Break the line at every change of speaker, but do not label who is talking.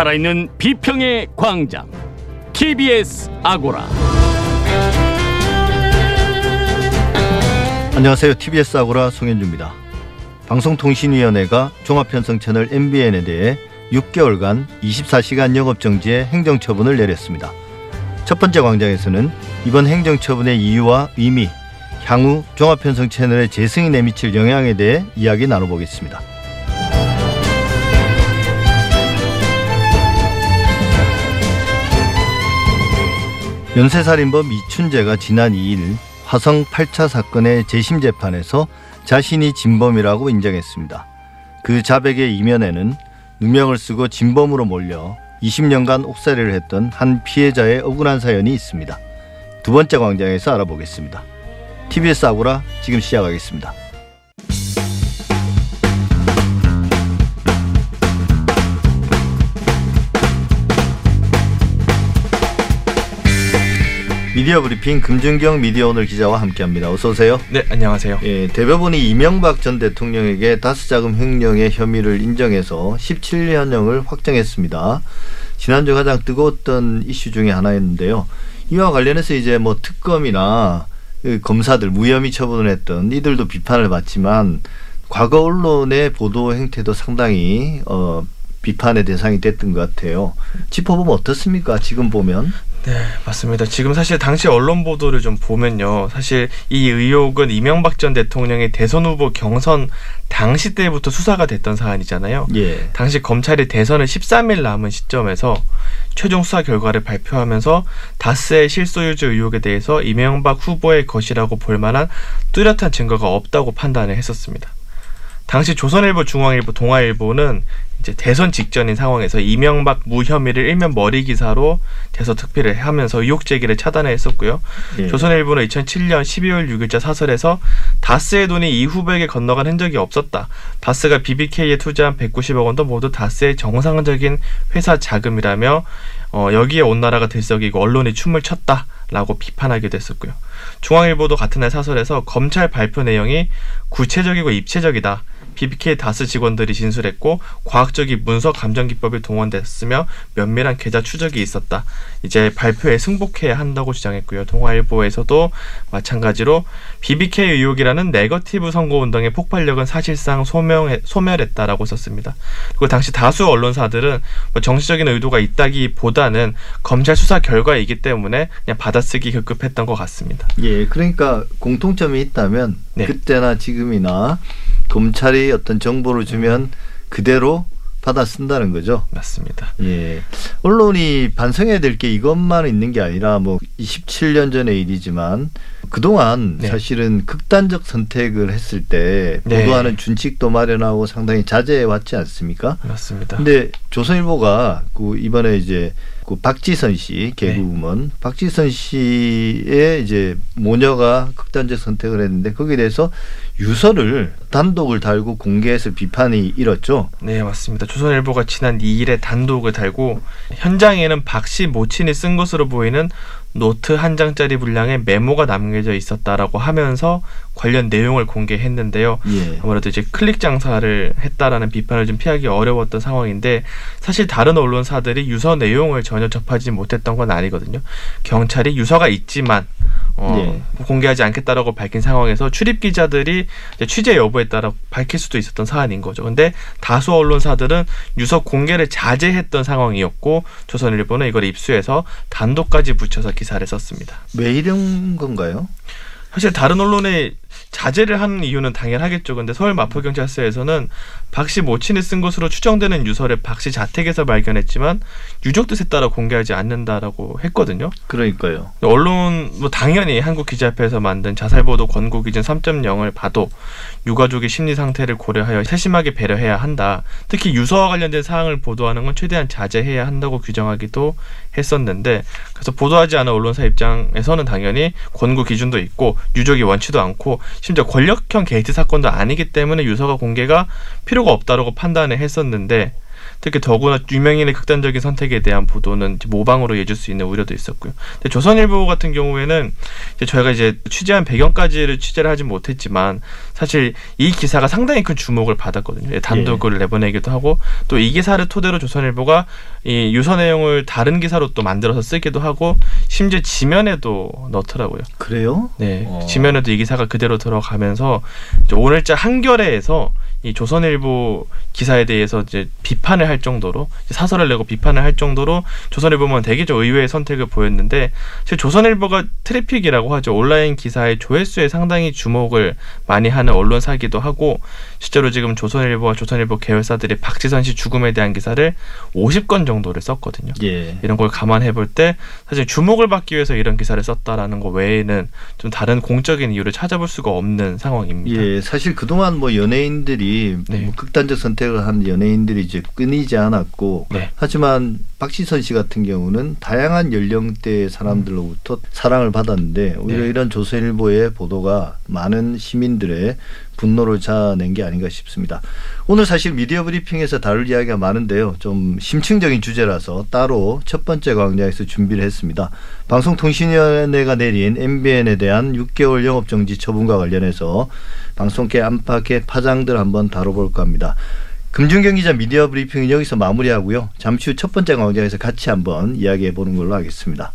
살아있는 비평의 광장 TBS 아고라
안녕하세요. TBS 아고라 송현주입니다. 방송통신위원회가 종합편성 채널 MBN에 대해 6개월간 24시간 영업정지의 행정처분을 내렸습니다. 첫 번째 광장에서는 이번 행정처분의 이유와 의미, 향후 종합편성 채널의 재승인에 미칠 영향에 대해 이야기 나눠보겠습니다. 연쇄살인범 이춘재가 지난 2일 화성 8차 사건의 재심 재판에서 자신이 진범이라고 인정했습니다. 그 자백의 이면에는 누명을 쓰고 진범으로 몰려 20년간 옥살이를 했던 한 피해자의 억울한 사연이 있습니다. 두 번째 광장에서 알아보겠습니다. TBS 아고라 지금 시작하겠습니다. 미디어 브리핑 금준경 미디어 오늘 기자와 함께합니다. 어서 오세요.
네, 안녕하세요.
예, 대법원이 이명박 전 대통령에게 다스자금 횡령의 혐의를 인정해서 17년형을 확정했습니다. 지난주 가장 뜨거웠던 이슈 중에 하나였는데요. 이와 관련해서 이제 뭐 특검이나 그 검사들 무혐의 처분을 했던 이들도 비판을 받지만 과거 언론의 보도 행태도 상당히 어 비판의 대상이 됐던 것 같아요. 짚어보면 어떻습니까? 지금 보면
네, 맞습니다. 지금 사실 당시 언론 보도를 좀 보면요. 사실 이 의혹은 이명박 전 대통령의 대선 후보 경선 당시 때부터 수사가 됐던 사안이잖아요.
예.
당시 검찰이 대선을 13일 남은 시점에서 최종 수사 결과를 발표하면서 다스의 실소유주 의혹에 대해서 이명박 후보의 것이라고 볼 만한 뚜렷한 증거가 없다고 판단을 했었습니다. 당시 조선일보, 중앙일보, 동아일보는 이제 대선 직전인 상황에서 이명박 무혐의를 일면 머리 기사로 대선 특필을 하면서 의혹 제기를 차단해 했었고요.
예.
조선일보는 2007년 12월 6일자 사설에서 다스의 돈이 이 후보에게 건너간 흔적이 없었다. 다스가 BBK에 투자한 190억 원도 모두 다스의 정상적인 회사 자금이라며 어, 여기에 온 나라가 들썩이고 언론이 춤을 췄다 라고 비판하기도 했었고요. 중앙일보도 같은 날 사설에서 검찰 발표 내용이 구체적이고 입체적이다. BBK 다스 직원들이 진술했고 과학적인 문서 감정 기법이 동원됐으며 면밀한 계좌 추적이 있었다. 이제 발표에 승복해야 한다고 주장했고요. 동아일보에서도 마찬가지로 BBK 의혹이라는 네거티브 선거 운동의 폭발력은 사실상 소명 소멸했다라고 썼습니다. 그리고 당시 다수 언론사들은 뭐 정치적인 의도가 있다기보다는 검찰 수사 결과이기 때문에 그냥 받아쓰기 급급했던 것 같습니다.
예, 그러니까 공통점이 있다면
네.
그때나 지금이나 검찰이 어떤 정보를 주면 그대로 받아 쓴다는 거죠.
맞습니다.
예. 언론이 반성해야 될 게 이것만 있는 게 아니라 뭐 27년 전의 일이지만 그동안
네.
사실은 극단적 선택을 했을 때
네.
보도하는 준칙도 마련하고 상당히 자제해 왔지 않습니까?
맞습니다.
근데 조선일보가 그 이번에 이제 그 박지선 씨 개그우먼
네.
박지선 씨의 이제 모녀가 극단적 선택을 했는데 거기에 대해서 유서를 단독을 달고 공개해서 비판이 일었죠.
네, 맞습니다. 조선일보가 지난 2일에 단독을 달고 현장에는 박씨 모친이 쓴 것으로 보이는 노트 한 장짜리 분량의 메모가 남겨져 있었다라고 하면서 관련 내용을 공개했는데요.
예.
아무래도 이제 클릭 장사를 했다라는 비판을 좀 피하기 어려웠던 상황인데 사실 다른 언론사들이 유서 내용을 전혀 접하지 못했던 건 아니거든요. 경찰이 유서가 있지만 어, 공개하지 않겠다라고 밝힌 상황에서 출입 기자들이 취재 여부에 따라 밝힐 수도 있었던 사안인 거죠. 근데 다수 언론사들은 유서 공개를 자제했던 상황이었고 조선일보는 이걸 입수해서 단독까지 붙여서 기사를 썼습니다.
왜 이런 건가요?
사실 다른 언론에 자제를 하는 이유는 당연하겠죠. 근데 서울 마포경찰서에서는 박씨 모친이 쓴 것으로 추정되는 유서를 박씨 자택에서 발견했지만 유족 뜻에 따라 공개하지 않는다라고 했거든요.
그러니까요.
언론 뭐 당연히 한국 기자협회에서 만든 자살보도 권고 기준 3.0을 봐도 유가족의 심리 상태를 고려하여 세심하게 배려해야 한다. 특히 유서와 관련된 사항을 보도하는 건 최대한 자제해야 한다고 규정하기도 했었는데 그래서 보도하지 않은 언론사 입장에서는 당연히 권고 기준도 있고 유족이 원치도 않고 심지어 권력형 게이트 사건도 아니기 때문에 유서가 공개가 필요가 없다라고 판단을 했었는데 특히 더구나 유명인의 극단적인 선택에 대한 보도는 모방으로 이어질 수 있는 우려도 있었고요. 근데 조선일보 같은 경우에는 이제 저희가 이제 취재한 배경까지를 취재를 하진 못했지만 사실 이 기사가 상당히 큰 주목을 받았거든요. 예, 단독을 내보내기도 하고 또 이 기사를 토대로 조선일보가 이 유서 내용을 다른 기사로 또 만들어서 쓰기도 하고 심지어 지면에도 넣더라고요.
그래요?
네,
어.
지면에도 이 기사가 그대로 들어가면서 오늘자 한겨레에서 이 조선일보 기사에 대해서 이제 비판을 할 정도로 사설을 내고 비판을 할 정도로 조선일보만 되게 좀 의외의 선택을 보였는데 사실 조선일보가 트래픽이라고 하죠 온라인 기사의 조회수에 상당히 주목을 많이 하는 언론사기도 하고 실제로 지금 조선일보와 조선일보 계열사들이 박지선 씨 죽음에 대한 기사를 50건 정도를 썼거든요.
예.
이런 걸 감안해 볼 때 사실 주목을 받기 위해서 이런 기사를 썼다라는 거 외에는 좀 다른 공적인 이유를 찾아볼 수가 없는 상황입니다.
예, 사실 그동안 뭐 연예인들이
네.
뭐 극단적 선택을 한 연예인들이 이제 끊이지 않았고
네.
하지만 박지선 씨 같은 경우는 다양한 연령대의 사람들로부터 사랑을 받았는데 오히려
네.
이런 조선일보의 보도가 많은 시민들의 분노를 자아낸 게 아닌가 싶습니다. 오늘 사실 미디어 브리핑에서 다룰 이야기가 많은데요. 좀 심층적인 주제라서 따로 첫 번째 광장에서 준비를 했습니다. 방송통신위원회가 내린 MBN에 대한 6개월 영업정지 처분과 관련해서 방송계 안팎의 파장들 한번 다뤄볼까 합니다. 금준경 기자 미디어 브리핑은 여기서 마무리하고요. 잠시 후 첫 번째 광장에서 같이 한번 이야기해 보는 걸로 하겠습니다.